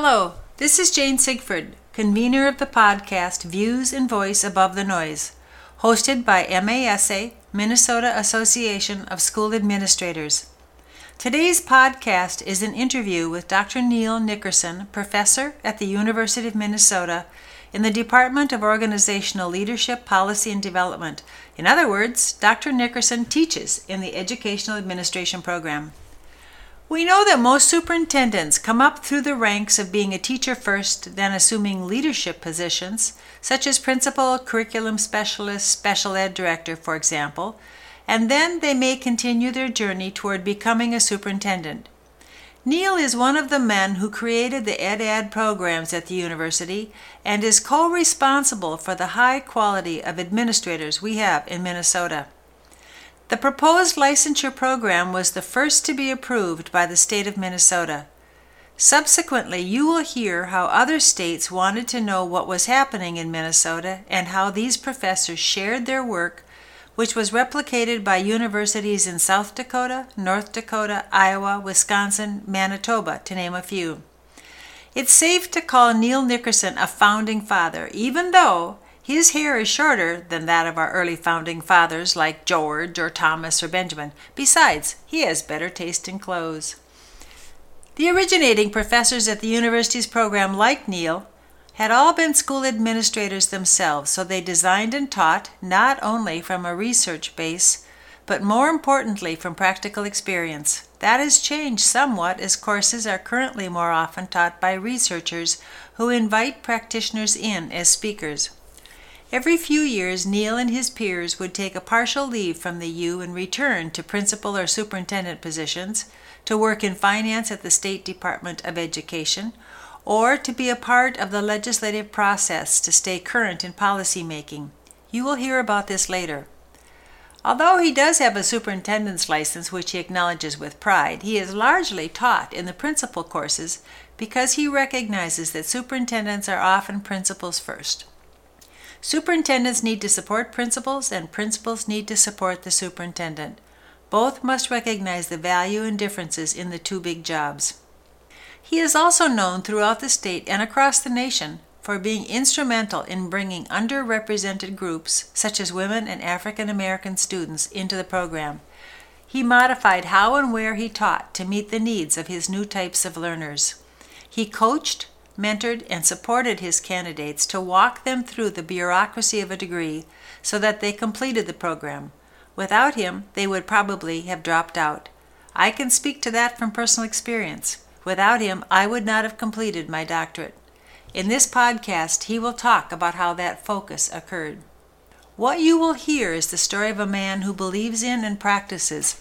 Hello, this is Jane Sigford, convener of the podcast Views and Voice Above the Noise, hosted by MASA, Minnesota Association of School Administrators. Today's podcast is an interview with Dr. Neil Nickerson, professor at the University of Minnesota in the Department of Organizational Leadership, Policy, and Development. In other words, Dr. Nickerson teaches in the Educational Administration program. We know that most superintendents come up through the ranks of being a teacher first, then assuming leadership positions, such as principal, curriculum specialist, special ed director, for example, and then they may continue their journey toward becoming a superintendent. Neil is one of the men who created the EdAD programs at the university and is co responsible for the high quality of administrators we have in Minnesota. The proposed licensure program was the first to be approved by the state of Minnesota. Subsequently, you will hear how other states wanted to know what was happening in Minnesota and how these professors shared their work, which was replicated by universities in South Dakota, North Dakota, Iowa, Wisconsin, Manitoba, to name a few. It's safe to call Neil Nickerson a founding father, even though his hair is shorter than that of our early founding fathers like George or Thomas or Benjamin. Besides, he has better taste in clothes. The originating professors at the university's program, like Neil, had all been school administrators themselves, so they designed and taught not only from a research base, but more importantly from practical experience. That has changed somewhat as courses are currently more often taught by researchers who invite practitioners in as speakers. Every few years, Neil and his peers would take a partial leave from the U and return to principal or superintendent positions, to work in finance at the State Department of Education, or to be a part of the legislative process to stay current in policy making. You will hear about this later. Although he does have a superintendent's license, which he acknowledges with pride, he is largely taught in the principal courses because he recognizes that superintendents are often principals first. Superintendents need to support principals, and principals need to support the superintendent. Both must recognize the value and differences in the two big jobs. He is also known throughout the state and across the nation for being instrumental in bringing underrepresented groups, such as women and African American students, into the program. He modified how and where he taught to meet the needs of his new types of learners. He coached, mentored, and supported his candidates to walk them through the bureaucracy of a degree so that they completed the program. Without him, they would probably have dropped out. I can speak to that from personal experience. Without him, I would not have completed my doctorate. In this podcast, he will talk about how that focus occurred. What you will hear is the story of a man who believes in and practices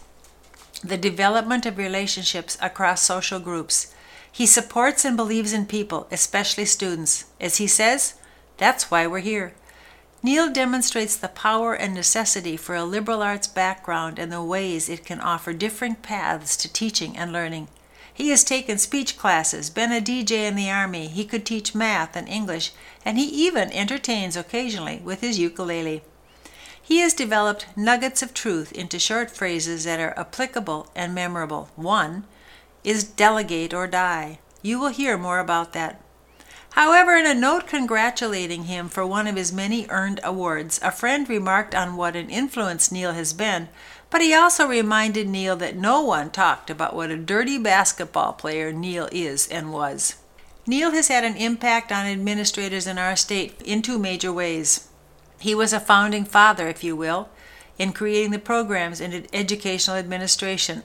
the development of relationships across social groups he supports and believes in people, especially students. As he says, that's why we're here. Neil demonstrates the power and necessity for a liberal arts background and the ways it can offer different paths to teaching and learning. He has taken speech classes, been a DJ in the Army, he could teach math and English, and he even entertains occasionally with his ukulele. He has developed nuggets of truth into short phrases that are applicable and memorable. One, is delegate or die. You will hear more about that. However, in a note congratulating him for one of his many earned awards, a friend remarked on what an influence Neil has been, but he also reminded Neil that no one talked about what a dirty basketball player Neil is and was. Neil has had an impact on administrators in our state in two major ways. He was a founding father, if you will, in creating the programs in educational administration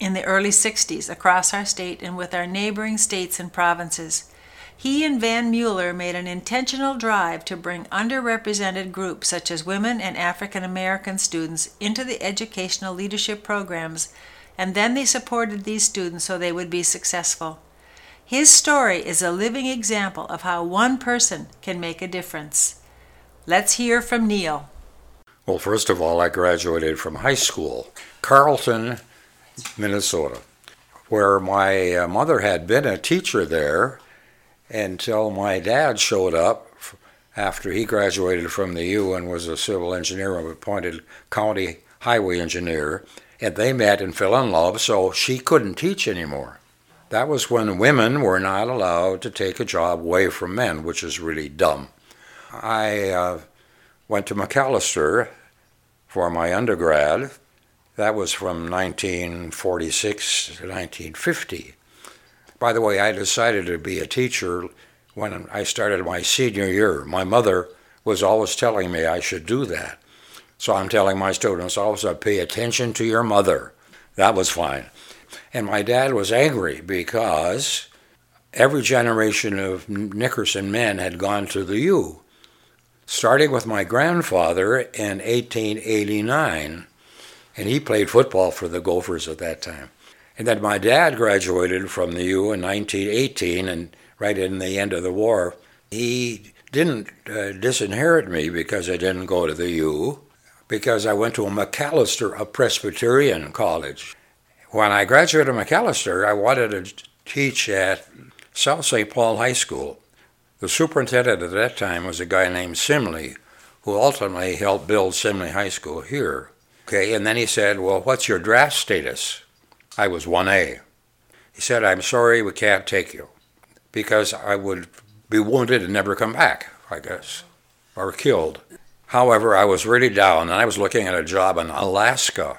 in the early 60s across our state and with our neighboring states and provinces. He and Van Mueller made an intentional drive to bring underrepresented groups such as women and African American students into the educational leadership programs, and then they supported these students so they would be successful. His story is a living example of how one person can make a difference. Let's hear from Neil. Well, first of all, I graduated from high school, Carlton Minnesota, where my uh, mother had been a teacher there until my dad showed up after he graduated from the U and was a civil engineer and appointed county highway engineer. And they met and fell in love, so she couldn't teach anymore. That was when women were not allowed to take a job away from men, which is really dumb. I uh, went to Macalester for my undergrad. That was from 1946 to 1950. By the way, I decided to be a teacher when I started my senior year. My mother was always telling me I should do that. So I'm telling my students also uh, pay attention to your mother. That was fine. And my dad was angry because every generation of Nickerson men had gone to the U, starting with my grandfather in 1889. And he played football for the Gophers at that time. And then my dad graduated from the U in 1918, and right in the end of the war, he didn't uh, disinherit me because I didn't go to the U, because I went to a Macalester, a Presbyterian college. When I graduated Macalester, I wanted to teach at South St. Paul High School. The superintendent at that time was a guy named Simley, who ultimately helped build Simley High School here. Okay, and then he said, Well, what's your draft status? I was 1A. He said, I'm sorry we can't take you because I would be wounded and never come back, I guess, or killed. However, I was really down and I was looking at a job in Alaska.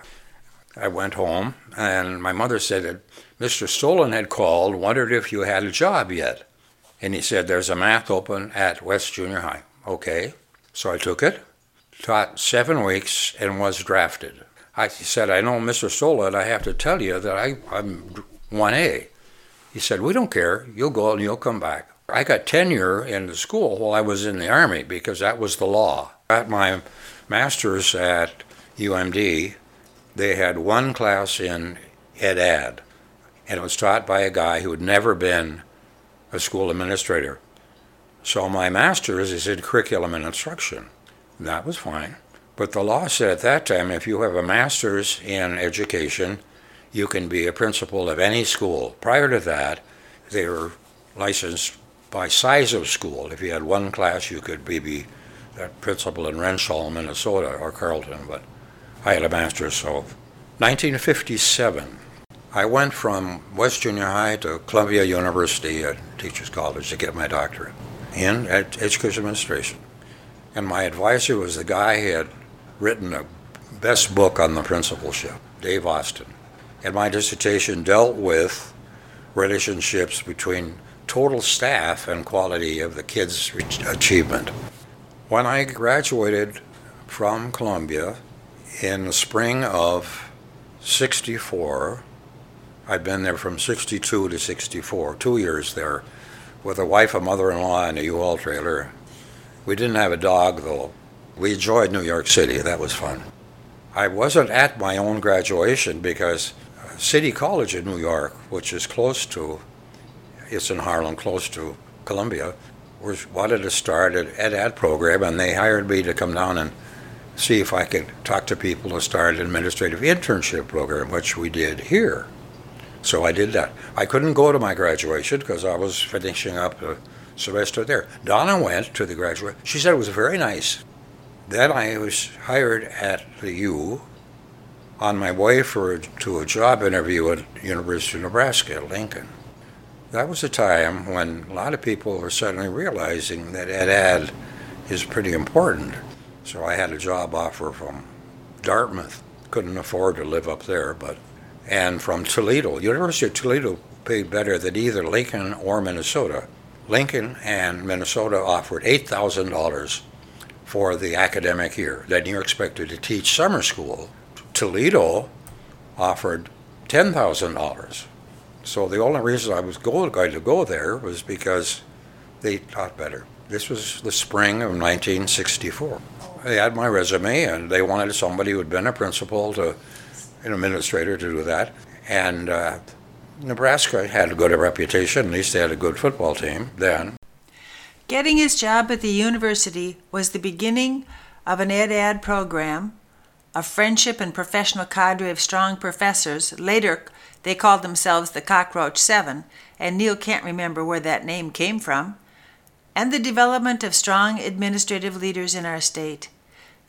I went home and my mother said that Mr. Stolen had called, wondered if you had a job yet. And he said, There's a math open at West Junior High. Okay. So I took it, taught seven weeks, and was drafted. I said, I know Mr. Stolen, I have to tell you that I, I'm 1A. He said, We don't care. You'll go and you'll come back. I got tenure in the school while I was in the Army because that was the law. At my master's at UMD, they had one class in ed ad, and it was taught by a guy who had never been a school administrator. So my master's is in curriculum and instruction. That was fine. But the law said at that time if you have a master's in education, you can be a principal of any school. Prior to that, they were licensed by size of school. If you had one class, you could be a principal in Wrenshall, Minnesota, or Carlton. But I had a master's, so 1957. I went from West Junior High to Columbia University at Teachers College to get my doctorate in education administration. And my advisor was the guy who had written a best book on the principalship, Dave Austin. And my dissertation dealt with relationships between total staff and quality of the kids' achievement. When I graduated from Columbia in the spring of 64, I'd been there from 62 to 64, two years there, with a wife, a mother in law, and a U Haul trailer. We didn't have a dog, though, we enjoyed New York City. That was fun. I wasn't at my own graduation because uh, City College in New York, which is close to, it's in Harlem, close to Columbia, was wanted to start an ed ad program, and they hired me to come down and see if I could talk to people to start an administrative internship program, which we did here. So I did that. I couldn't go to my graduation because I was finishing up semester there. Donna went to the graduate. She said it was very nice. Then I was hired at the U on my way for to a job interview at University of Nebraska Lincoln. That was a time when a lot of people were suddenly realizing that ed ad is pretty important. So I had a job offer from Dartmouth. Couldn't afford to live up there, but and from Toledo. University of Toledo paid better than either Lincoln or Minnesota. Lincoln and Minnesota offered eight thousand dollars for the academic year. Then you're expected to teach summer school. Toledo offered $10,000. So the only reason I was going to go there was because they taught better. This was the spring of 1964. They had my resume and they wanted somebody who had been a principal to an administrator to do that. And uh, Nebraska had a good reputation, at least they had a good football team then. Getting his job at the university was the beginning of an ed ad program, a friendship and professional cadre of strong professors. Later, they called themselves the Cockroach Seven, and Neil can't remember where that name came from, and the development of strong administrative leaders in our state.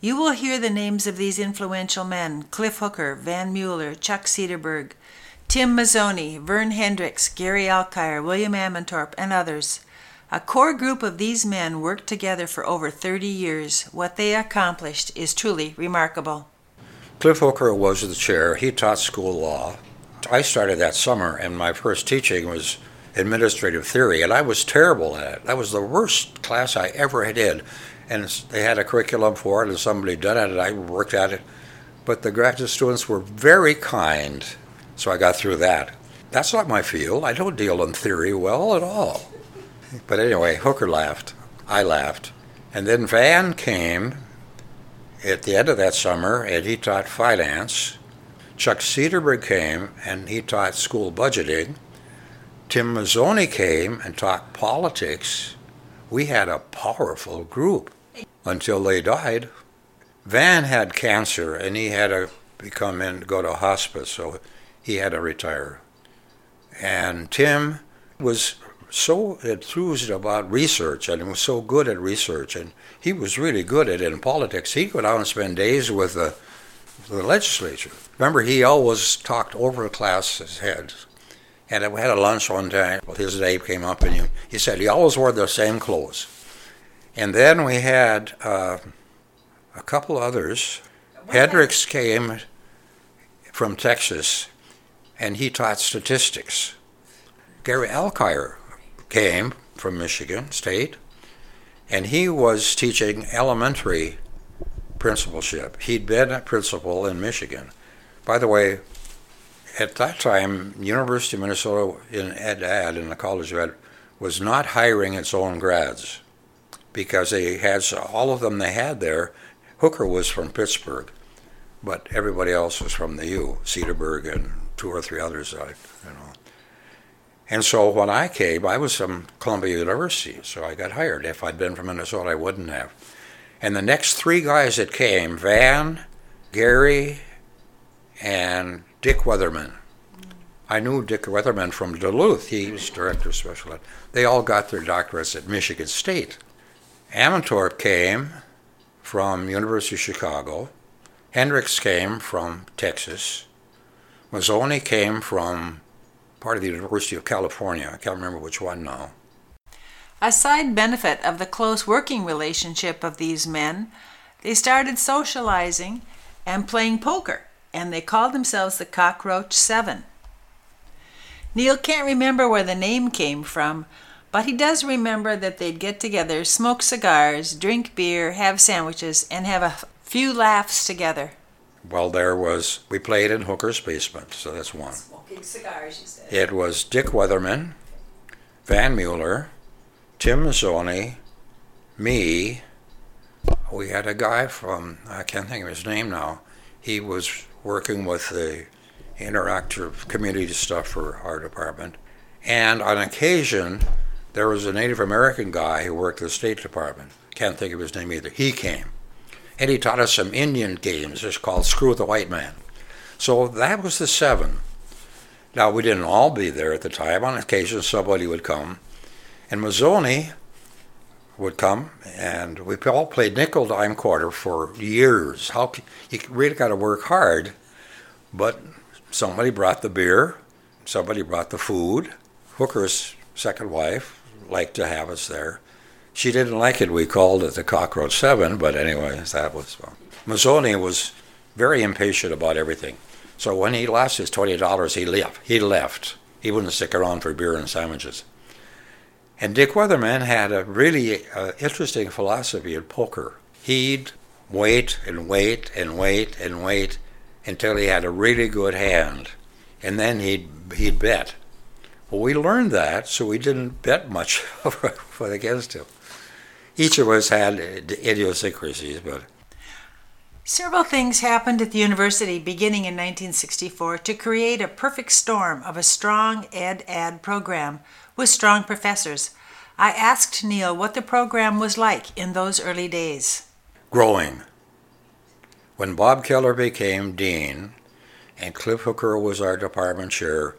You will hear the names of these influential men Cliff Hooker, Van Mueller, Chuck Cederberg, Tim Mazzoni, Vern Hendricks, Gary Alkire, William Amantorp, and others. A core group of these men worked together for over 30 years. What they accomplished is truly remarkable. Cliff Hooker was the chair. He taught school law. I started that summer, and my first teaching was administrative theory, and I was terrible at it. That was the worst class I ever had did. And they had a curriculum for it, and somebody done it, and I worked at it. But the graduate students were very kind, so I got through that. That's not my field. I don't deal in theory well at all. But anyway, Hooker laughed. I laughed. And then Van came at the end of that summer, and he taught finance. Chuck Cederberg came, and he taught school budgeting. Tim Mazzoni came and taught politics. We had a powerful group until they died. Van had cancer, and he had to become in go to hospice, so he had to retire. And Tim was so enthused about research and was so good at research, and he was really good at it in politics. He'd go down and spend days with the, the legislature. Remember, he always talked over the class's heads. And we had a lunch one time. Well, his name came up, and he, he said he always wore the same clothes. And then we had uh, a couple others. Hendricks came from Texas, and he taught statistics. Gary Alkire came from Michigan State, and he was teaching elementary principalship. He'd been a principal in Michigan. By the way, at that time, University of Minnesota in Ed in the College of Ed, was not hiring its own grads because they had all of them they had there. Hooker was from Pittsburgh, but everybody else was from the U, Cederberg and two or three others. I, you know. And so when I came, I was from Columbia University, so I got hired. If I'd been from Minnesota, I wouldn't have. And the next three guys that came, Van, Gary, and Dick Weatherman. I knew Dick Weatherman from Duluth. He was director of special ed. They all got their doctorates at Michigan State. Amantorp came from University of Chicago. Hendricks came from Texas. Mazzoni came from part of the University of California. I can't remember which one now. A side benefit of the close working relationship of these men, they started socializing and playing poker and they called themselves the Cockroach Seven. Neil can't remember where the name came from, but he does remember that they'd get together, smoke cigars, drink beer, have sandwiches, and have a few laughs together. Well, there was, we played in Hooker's basement, so that's one. Smoking cigars, you said. It was Dick Weatherman, Van Mueller, Tim Mazzoni, me. We had a guy from, I can't think of his name now. He was working with the interactive community stuff for our department. And on occasion, there was a Native American guy who worked at the State Department. Can't think of his name either. He came. And he taught us some Indian games. It's called Screw the White Man. So that was the seven. Now, we didn't all be there at the time. On occasion, somebody would come. And Mazzoni would come, and we all played nickel dime quarter for years. How you really got to work hard, but somebody brought the beer, somebody brought the food. Hooker's second wife liked to have us there. She didn't like it. We called it the Cockroach Seven, but anyway, that was well. Mazzoni was very impatient about everything. So when he lost his twenty dollars, he left. He left. He wouldn't stick around for beer and sandwiches. And Dick Weatherman had a really uh, interesting philosophy in poker. He'd wait and wait and wait and wait until he had a really good hand, and then he'd he'd bet. Well, we learned that, so we didn't bet much for against him. Each of us had idiosyncrasies, but. Several things happened at the university beginning in 1964 to create a perfect storm of a strong ed ad program with strong professors. I asked Neil what the program was like in those early days. Growing. When Bob Keller became dean and Cliff Hooker was our department chair,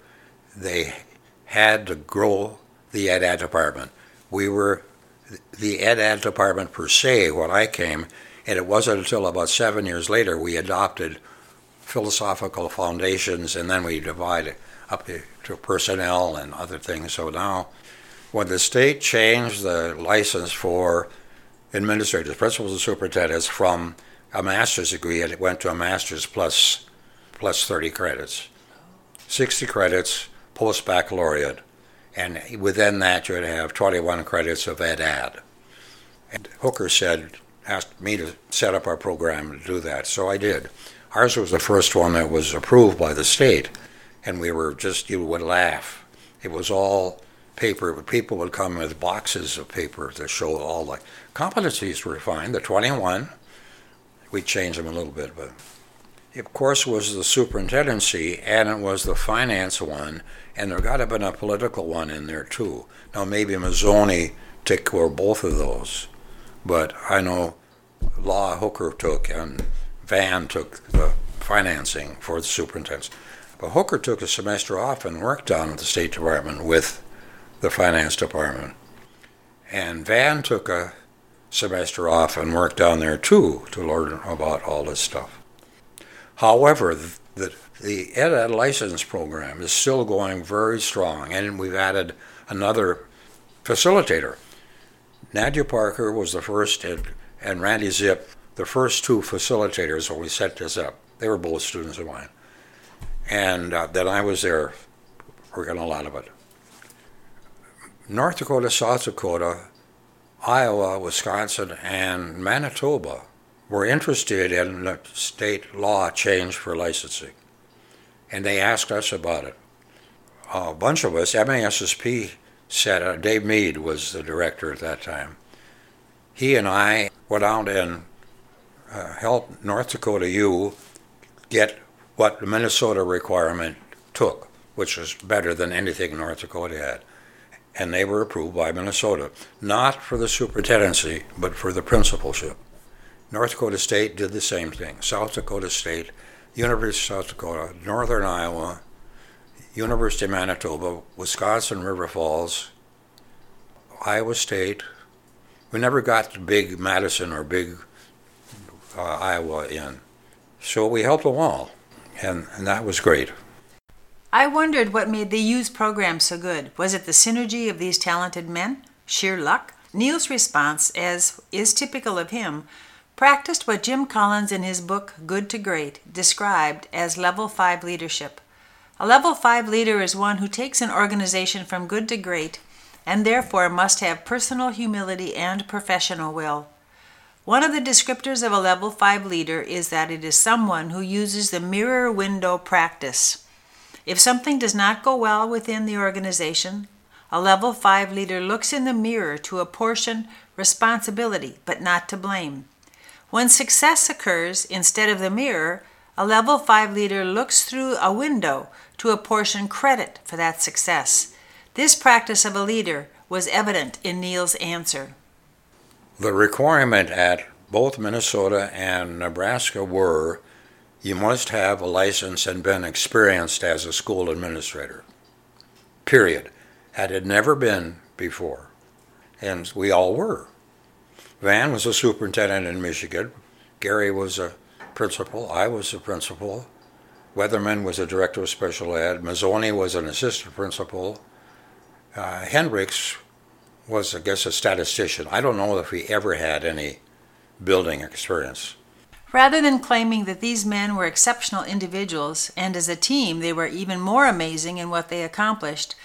they had to grow the ed ad department. We were the ed ad department per se when I came, and it wasn't until about seven years later we adopted philosophical foundations and then we divided up to personnel and other things. So now, when the state changed the license for administrators, principals, and superintendents from a master's degree, and it went to a master's plus plus 30 credits, 60 credits post baccalaureate, and within that you'd have 21 credits of ed ad. And Hooker said, asked me to set up our program to do that, so I did. Ours was the first one that was approved by the state, and we were just, you would laugh. It was all paper, people would come with boxes of paper to show all the competencies were fine. The 21, we changed them a little bit, but of course, was the superintendency and it was the finance one, and there got to have been a political one in there too. Now, maybe Mazzoni took or both of those, but I know Law Hooker took and Van took the financing for the superintendents. But Hooker took a semester off and worked down at the State Department with the finance department. And Van took a semester off and worked down there too to learn about all this stuff. However, the, the EdEd license program is still going very strong, and we've added another facilitator. Nadia Parker was the first, and, and Randy Zip the first two facilitators when we set this up. They were both students of mine. And uh, then I was there working a lot of it. North Dakota, South Dakota, Iowa, Wisconsin, and Manitoba were interested in the state law change for licensing. And they asked us about it. A bunch of us, MASSP said, uh, Dave Mead was the director at that time. He and I went out and uh, help North Dakota U get what the Minnesota requirement took, which was better than anything North Dakota had. And they were approved by Minnesota, not for the superintendency, but for the principalship. North Dakota State did the same thing. South Dakota State, University of South Dakota, Northern Iowa, University of Manitoba, Wisconsin River Falls, Iowa State. We never got big Madison or big uh, Iowa in. So we helped them all, and, and that was great. I wondered what made the U's program so good. Was it the synergy of these talented men? Sheer luck? Neil's response, as is typical of him, practiced what Jim Collins in his book Good to Great described as level 5 leadership. A level 5 leader is one who takes an organization from good to great and therefore must have personal humility and professional will. One of the descriptors of a level 5 leader is that it is someone who uses the mirror window practice. If something does not go well within the organization, a level 5 leader looks in the mirror to apportion responsibility but not to blame. When success occurs instead of the mirror, a level 5 leader looks through a window to apportion credit for that success. This practice of a leader was evident in Neil's answer. The requirement at both Minnesota and Nebraska were you must have a license and been experienced as a school administrator. Period. Had it never been before. And we all were. Van was a superintendent in Michigan. Gary was a principal. I was a principal. Weatherman was a director of special ed. Mazzoni was an assistant principal. Uh, Hendricks was, I guess, a statistician. I don't know if he ever had any building experience. Rather than claiming that these men were exceptional individuals and as a team they were even more amazing in what they accomplished,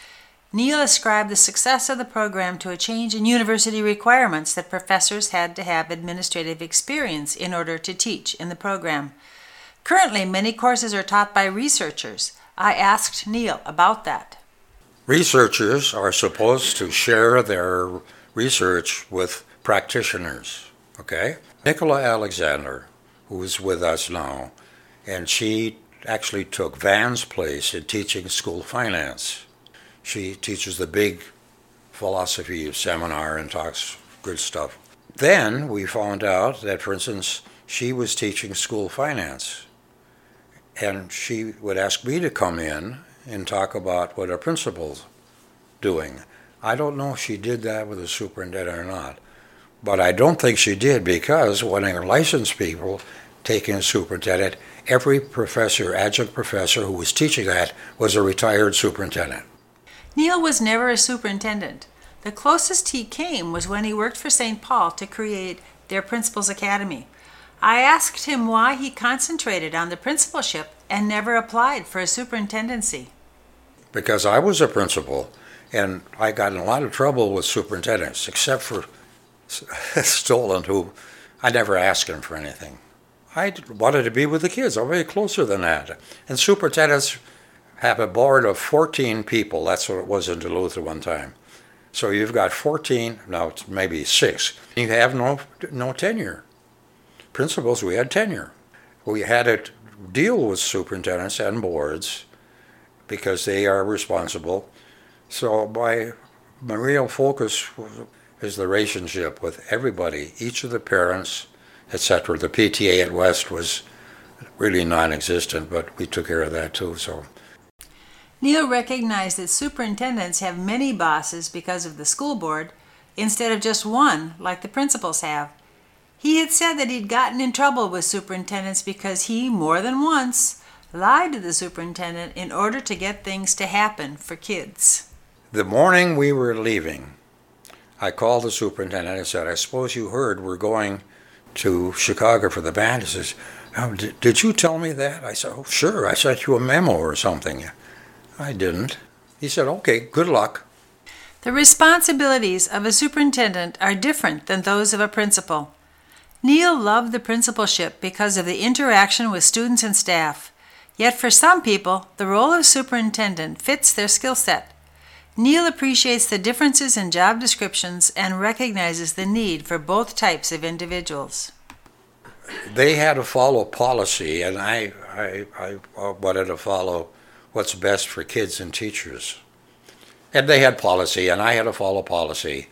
Neil ascribed the success of the program to a change in university requirements that professors had to have administrative experience in order to teach in the program. Currently, many courses are taught by researchers. I asked Neil about that. Researchers are supposed to share their research with practitioners, okay? Nicola Alexander, who is with us now, and she actually took Van's place in teaching school finance. She teaches the big philosophy seminar and talks good stuff. Then we found out that, for instance, she was teaching school finance. And she would ask me to come in and talk about what our principal's doing. I don't know if she did that with the superintendent or not, but I don't think she did because when our licensed people taking a superintendent, every professor, adjunct professor who was teaching that was a retired superintendent. Neil was never a superintendent. The closest he came was when he worked for St. Paul to create their Principals Academy. I asked him why he concentrated on the principalship and never applied for a superintendency. Because I was a principal and I got in a lot of trouble with superintendents, except for Stolen, who I never asked him for anything. I wanted to be with the kids. I'm way closer than that. And superintendents have a board of 14 people. That's what it was in Duluth at one time. So you've got 14, now it's maybe six. You have no, no tenure. Principals, we had tenure. We had to deal with superintendents and boards because they are responsible. So my, my real focus is the relationship with everybody, each of the parents, etc. The PTA at West was really non-existent, but we took care of that too. So Neil recognized that superintendents have many bosses because of the school board instead of just one like the principals have. He had said that he'd gotten in trouble with superintendents because he, more than once, lied to the superintendent in order to get things to happen for kids. The morning we were leaving, I called the superintendent and said, I suppose you heard we're going to Chicago for the band. He says, oh, did, did you tell me that? I said, oh, sure. I sent you a memo or something. I didn't. He said, okay, good luck. The responsibilities of a superintendent are different than those of a principal. Neil loved the principalship because of the interaction with students and staff. Yet for some people, the role of superintendent fits their skill set. Neil appreciates the differences in job descriptions and recognizes the need for both types of individuals. They had to follow policy, and I, I, I wanted to follow what's best for kids and teachers. And they had policy, and I had to follow policy.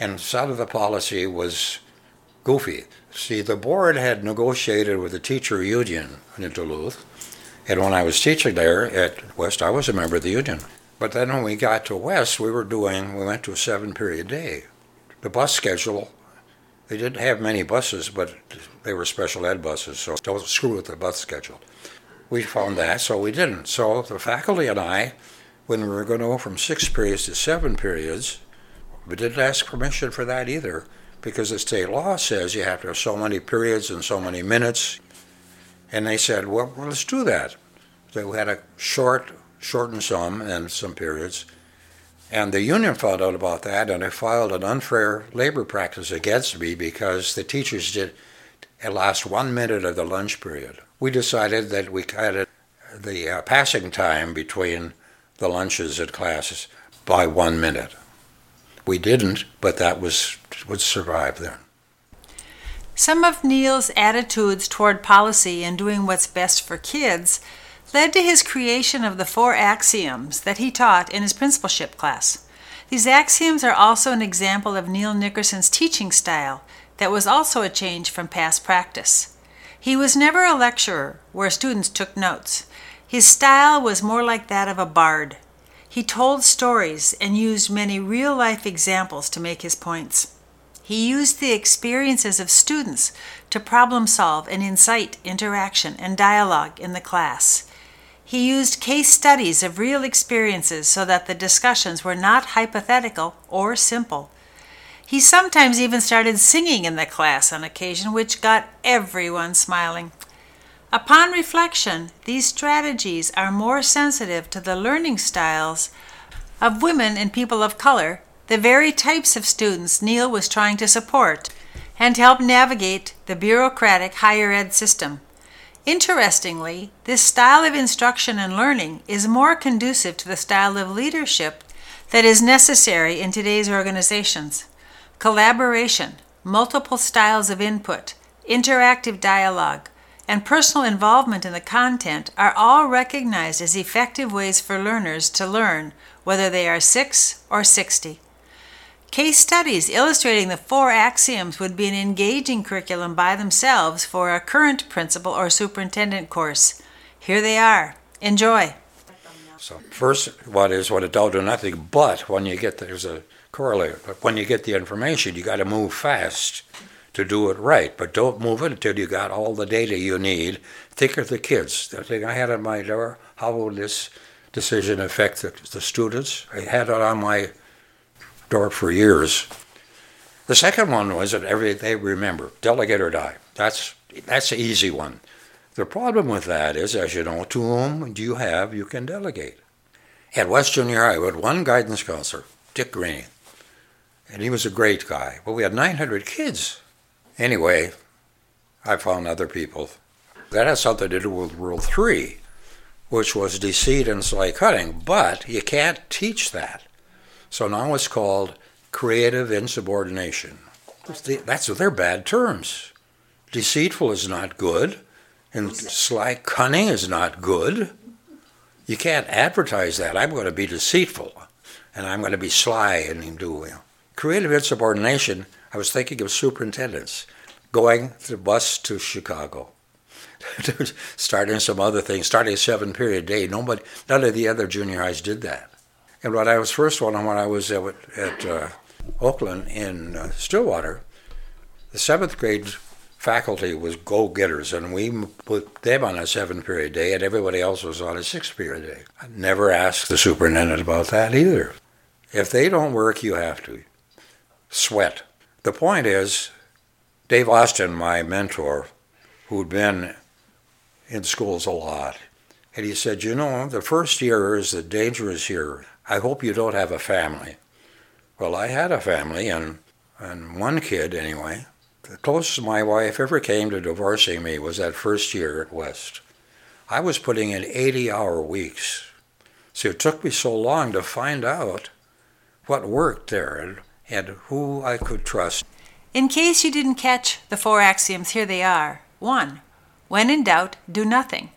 And some of the policy was goofy. See, the board had negotiated with the teacher union in Duluth, and when I was teaching there at West, I was a member of the union. But then when we got to West, we were doing, we went to a seven period day. The bus schedule, they didn't have many buses, but they were special ed buses, so don't screw with the bus schedule. We found that, so we didn't. So the faculty and I, when we were going to go from six periods to seven periods, we didn't ask permission for that either, because the state law says you have to have so many periods and so many minutes. And they said, well, let's do that. So we had a short shortened some and some periods. And the union found out about that and they filed an unfair labor practice against me because the teachers did at last one minute of the lunch period. We decided that we cut the uh, passing time between the lunches at classes by one minute. We didn't, but that was would survive then. Some of Neil's attitudes toward policy and doing what's best for kids led to his creation of the four axioms that he taught in his principalship class. These axioms are also an example of Neil Nickerson's teaching style that was also a change from past practice. He was never a lecturer where students took notes. His style was more like that of a bard. He told stories and used many real life examples to make his points. He used the experiences of students to problem solve and incite interaction and dialogue in the class. He used case studies of real experiences so that the discussions were not hypothetical or simple. He sometimes even started singing in the class on occasion, which got everyone smiling. Upon reflection, these strategies are more sensitive to the learning styles of women and people of color, the very types of students Neil was trying to support and help navigate the bureaucratic higher ed system. Interestingly, this style of instruction and learning is more conducive to the style of leadership that is necessary in today's organizations. Collaboration, multiple styles of input, interactive dialogue, and personal involvement in the content are all recognized as effective ways for learners to learn, whether they are 6 or 60. Case studies illustrating the four axioms would be an engaging curriculum by themselves for a current principal or superintendent course. Here they are. Enjoy. So first one is what it don't do nothing, but when you get there's a correlate. But when you get the information, you got to move fast to do it right, but don't move it until you got all the data you need. Think of the kids. The thing I had on my door, how will this decision affect the, the students? I had it on my door for years. The second one was that every they remember, delegate or die. That's that's the easy one. The problem with that is, as you know, to whom do you have you can delegate. At West Junior High, we had one guidance counselor, Dick Green, and he was a great guy. But we had 900 kids. Anyway, I found other people. That has something to do with Rule 3, which was deceit and sly cutting, but you can't teach that. So now it's called creative insubordination. That's they're bad terms. Deceitful is not good, and sly cunning is not good. You can't advertise that. I'm going to be deceitful, and I'm going to be sly and do you know. Creative insubordination. I was thinking of superintendents going the bus to Chicago, starting some other things, starting a seven period day. Nobody, none of the other junior highs did that. And when I was first one, when I was at, at uh, Oakland in uh, Stillwater, the seventh grade faculty was go getters, and we put them on a seven period day, and everybody else was on a six period day. I never asked the superintendent about that either. If they don't work, you have to sweat. The point is, Dave Austin, my mentor, who'd been in schools a lot, and he said, You know, the first year is the dangerous year. I hope you don't have a family. Well, I had a family, and, and one kid anyway. The closest my wife ever came to divorcing me was that first year at West. I was putting in 80 hour weeks. So it took me so long to find out what worked there and, and who I could trust. In case you didn't catch the four axioms, here they are. 1. When in doubt, do nothing.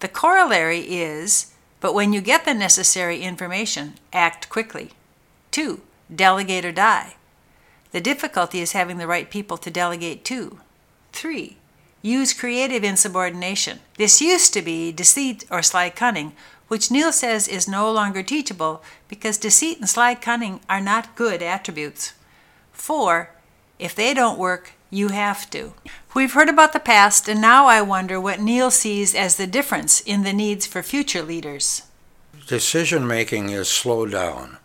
The corollary is, but when you get the necessary information, act quickly. 2 delegate or die. The difficulty is having the right people to delegate to. 3. Use creative insubordination. This used to be deceit or sly cunning, which Neil says is no longer teachable because deceit and sly cunning are not good attributes. 4. If they don't work, you have to. We've heard about the past, and now I wonder what Neil sees as the difference in the needs for future leaders. Decision making is slowed down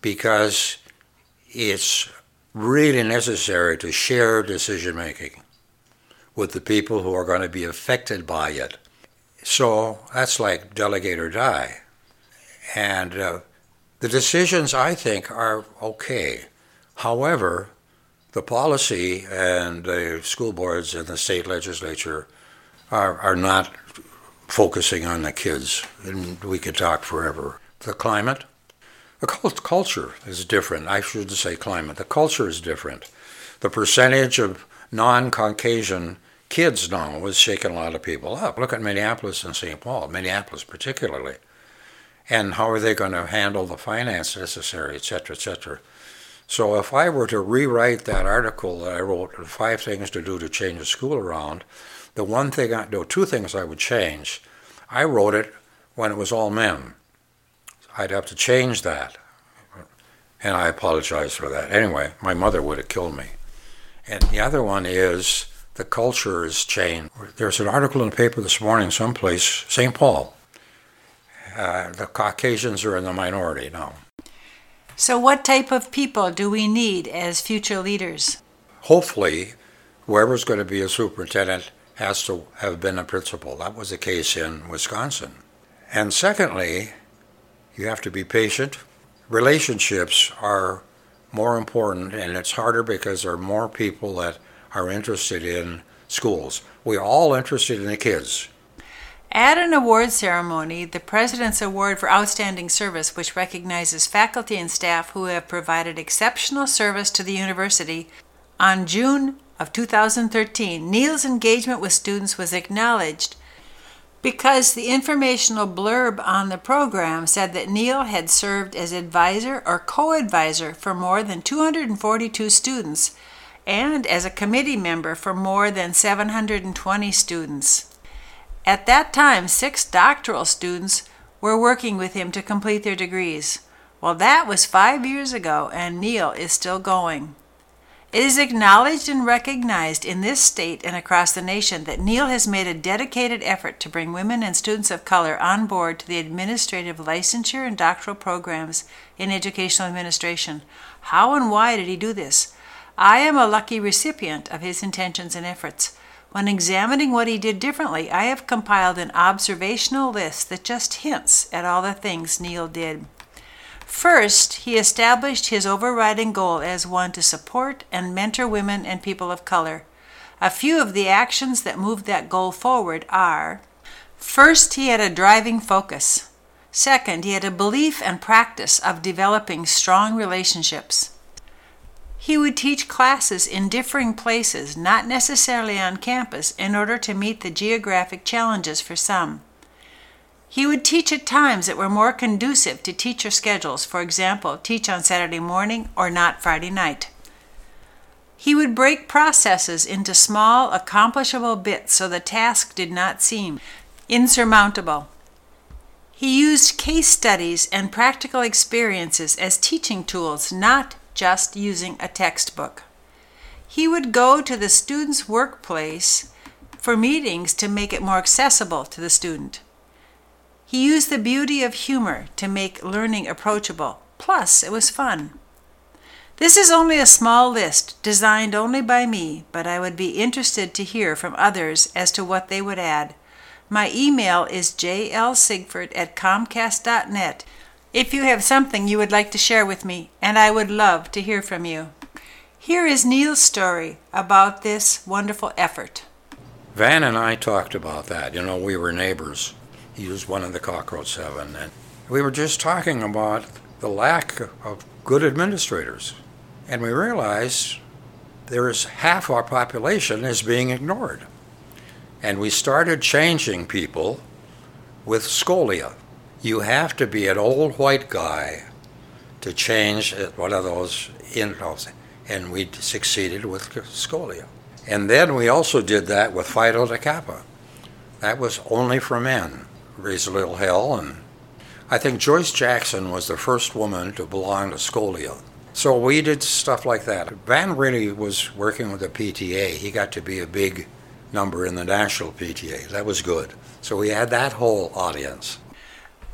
because it's really necessary to share decision making with the people who are going to be affected by it. So that's like delegate or die. And uh, the decisions, I think, are okay. However, the policy and the school boards and the state legislature are, are not focusing on the kids. And we could talk forever. The climate, the culture is different. I shouldn't say climate. The culture is different. The percentage of non Caucasian kids now is shaking a lot of people up. Look at Minneapolis and St. Paul, Minneapolis particularly. And how are they going to handle the finance necessary, et cetera, et cetera. So if I were to rewrite that article that I wrote, Five Things to Do to Change the School Around, the one thing, I, no, two things I would change. I wrote it when it was all men. I'd have to change that. And I apologize for that. Anyway, my mother would have killed me. And the other one is the culture is changed. There's an article in the paper this morning, someplace, St. Paul. Uh, the Caucasians are in the minority now. So, what type of people do we need as future leaders? Hopefully, whoever's going to be a superintendent has to have been a principal. That was the case in Wisconsin. And secondly, you have to be patient. Relationships are more important, and it's harder because there are more people that are interested in schools. We're all interested in the kids. At an award ceremony, the President's Award for Outstanding Service, which recognizes faculty and staff who have provided exceptional service to the university, on June of 2013, Neil's engagement with students was acknowledged because the informational blurb on the program said that Neil had served as advisor or co advisor for more than 242 students and as a committee member for more than 720 students. At that time, six doctoral students were working with him to complete their degrees. Well, that was five years ago, and Neil is still going. It is acknowledged and recognized in this state and across the nation that Neil has made a dedicated effort to bring women and students of color on board to the administrative licensure and doctoral programs in educational administration. How and why did he do this? I am a lucky recipient of his intentions and efforts. When examining what he did differently, I have compiled an observational list that just hints at all the things Neil did. First, he established his overriding goal as one to support and mentor women and people of color. A few of the actions that moved that goal forward are First, he had a driving focus. Second, he had a belief and practice of developing strong relationships. He would teach classes in differing places, not necessarily on campus, in order to meet the geographic challenges for some. He would teach at times that were more conducive to teacher schedules, for example, teach on Saturday morning or not Friday night. He would break processes into small, accomplishable bits so the task did not seem insurmountable. He used case studies and practical experiences as teaching tools, not just using a textbook. He would go to the student's workplace for meetings to make it more accessible to the student. He used the beauty of humor to make learning approachable, plus, it was fun. This is only a small list designed only by me, but I would be interested to hear from others as to what they would add. My email is jlsigford at comcast.net if you have something you would like to share with me, and I would love to hear from you. Here is Neil's story about this wonderful effort. Van and I talked about that. You know, we were neighbors. He was one of the Cockroach Seven. And we were just talking about the lack of good administrators. And we realized there is half our population is being ignored. And we started changing people with scolia. You have to be an old white guy to change one of those intro's. And we succeeded with scolia. And then we also did that with Phi Delta Kappa. That was only for men raise a little hell. And I think Joyce Jackson was the first woman to belong to Scolia. So we did stuff like that. Van really was working with the PTA. He got to be a big number in the national PTA. That was good. So we had that whole audience.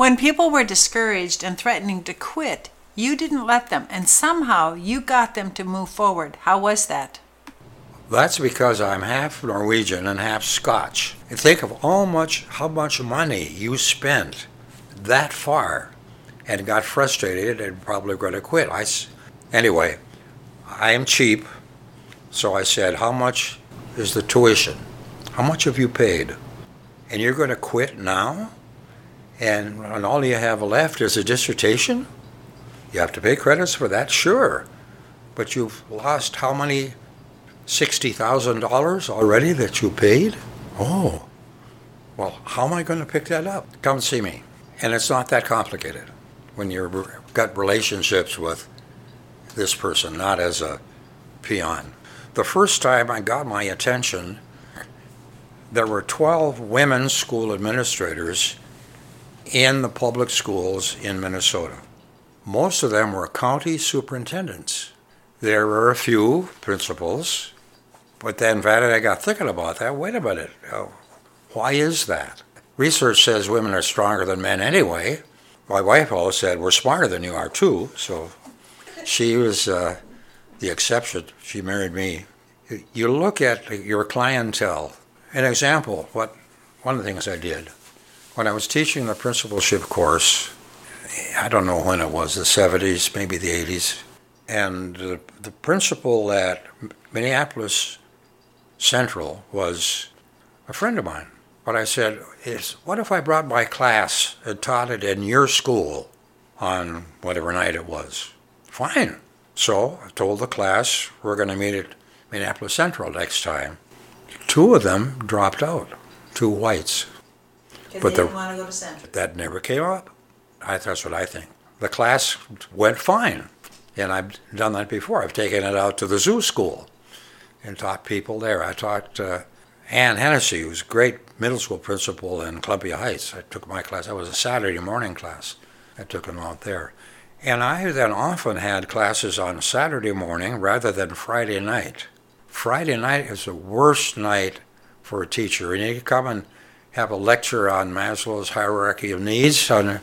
When people were discouraged and threatening to quit, you didn't let them, and somehow you got them to move forward. How was that? That's because I'm half Norwegian and half Scotch. And think of how much how much money you spent that far and got frustrated and probably going to quit. I, anyway, I am cheap, so I said, How much is the tuition? How much have you paid? And you're going to quit now? And, and all you have left is a dissertation? You have to pay credits for that? Sure. But you've lost how many $60,000 already that you paid? Oh, well, how am I going to pick that up? Come see me. And it's not that complicated when you've got relationships with this person, not as a peon. The first time I got my attention, there were 12 women school administrators in the public schools in Minnesota. Most of them were county superintendents. There were a few principals, but then Van and I got thinking about that. Wait a minute. Why is that? Research says women are stronger than men anyway. My wife always said, We're smarter than you are too. So she was uh, the exception. She married me. You look at your clientele. An example, what one of the things I did when I was teaching the principalship course, I don't know when it was, the 70s, maybe the 80s, and the, the principal at Minneapolis Central was a friend of mine. What I said is, what if I brought my class and taught it in your school on whatever night it was? Fine. So I told the class we're going to meet at Minneapolis Central next time. Two of them dropped out, two whites. But they didn't want to go to Central. That never came up. I, that's what I think. The class went fine, and I've done that before. I've taken it out to the zoo school and taught people there. I taught uh, Ann Hennessy, who's a great middle school principal in Columbia Heights. I took my class. That was a Saturday morning class. I took them out there. And I then often had classes on Saturday morning rather than Friday night. Friday night is the worst night for a teacher. And you come and have a lecture on Maslow's hierarchy of needs. I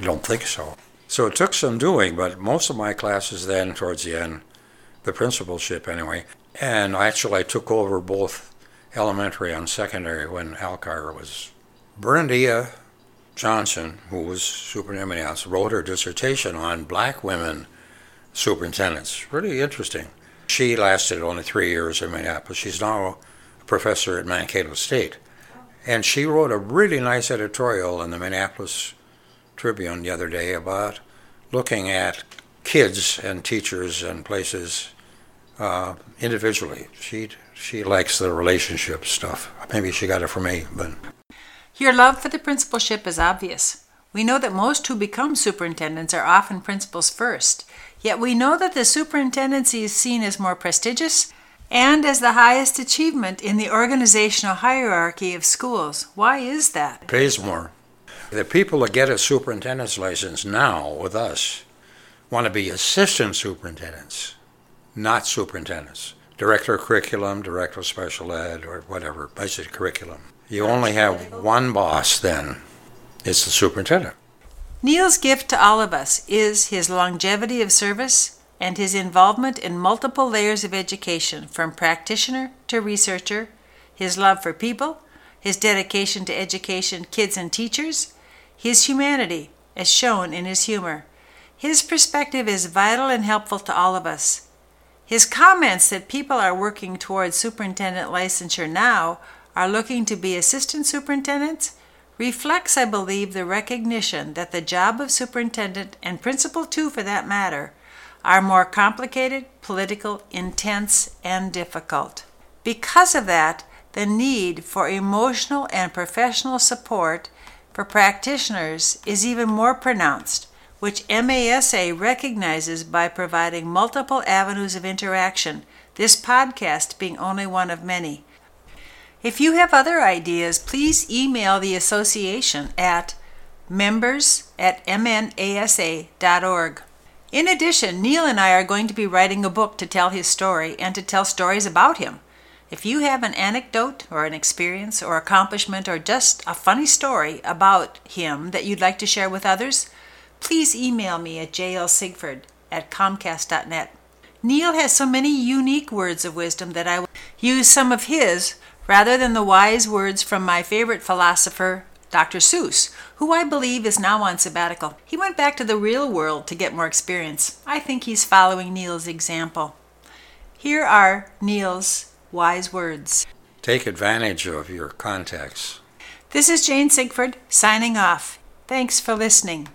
don't think so. So it took some doing, but most of my classes then, towards the end, the principalship anyway, and actually I took over both elementary and secondary when Alcar was. Bernadeia Johnson, who was superintendent, wrote her dissertation on black women superintendents. Really interesting. She lasted only three years in Minneapolis. She's now a professor at Mankato State. And she wrote a really nice editorial in the Minneapolis Tribune the other day about looking at kids and teachers and places uh, individually. She she likes the relationship stuff. Maybe she got it from me, but your love for the principalship is obvious. We know that most who become superintendents are often principals first, yet we know that the superintendency is seen as more prestigious and as the highest achievement in the organizational hierarchy of schools. Why is that? It pays more. The people that get a superintendent's license now with us want to be assistant superintendents, not superintendents. Director of curriculum, director of special ed, or whatever, basic curriculum. You only have one boss then. It's the superintendent. Neil's gift to all of us is his longevity of service and his involvement in multiple layers of education, from practitioner to researcher, his love for people, his dedication to education, kids, and teachers, his humanity, as shown in his humor. His perspective is vital and helpful to all of us. His comments that people are working towards superintendent licensure now are looking to be assistant superintendents reflects, I believe, the recognition that the job of superintendent, and principal too for that matter, are more complicated, political, intense, and difficult. Because of that, the need for emotional and professional support for practitioners is even more pronounced, which MASA recognizes by providing multiple avenues of interaction, this podcast being only one of many. If you have other ideas, please email the association at members at mnasa.org. In addition, Neil and I are going to be writing a book to tell his story and to tell stories about him. If you have an anecdote or an experience or accomplishment or just a funny story about him that you'd like to share with others, please email me at jlsigford at comcast.net. Neil has so many unique words of wisdom that I will use some of his rather than the wise words from my favorite philosopher, Dr. Seuss, who I believe is now on sabbatical. He went back to the real world to get more experience. I think he's following Neil's example. Here are Neil's wise words. Take advantage of your contacts. This is Jane Sigford signing off. Thanks for listening.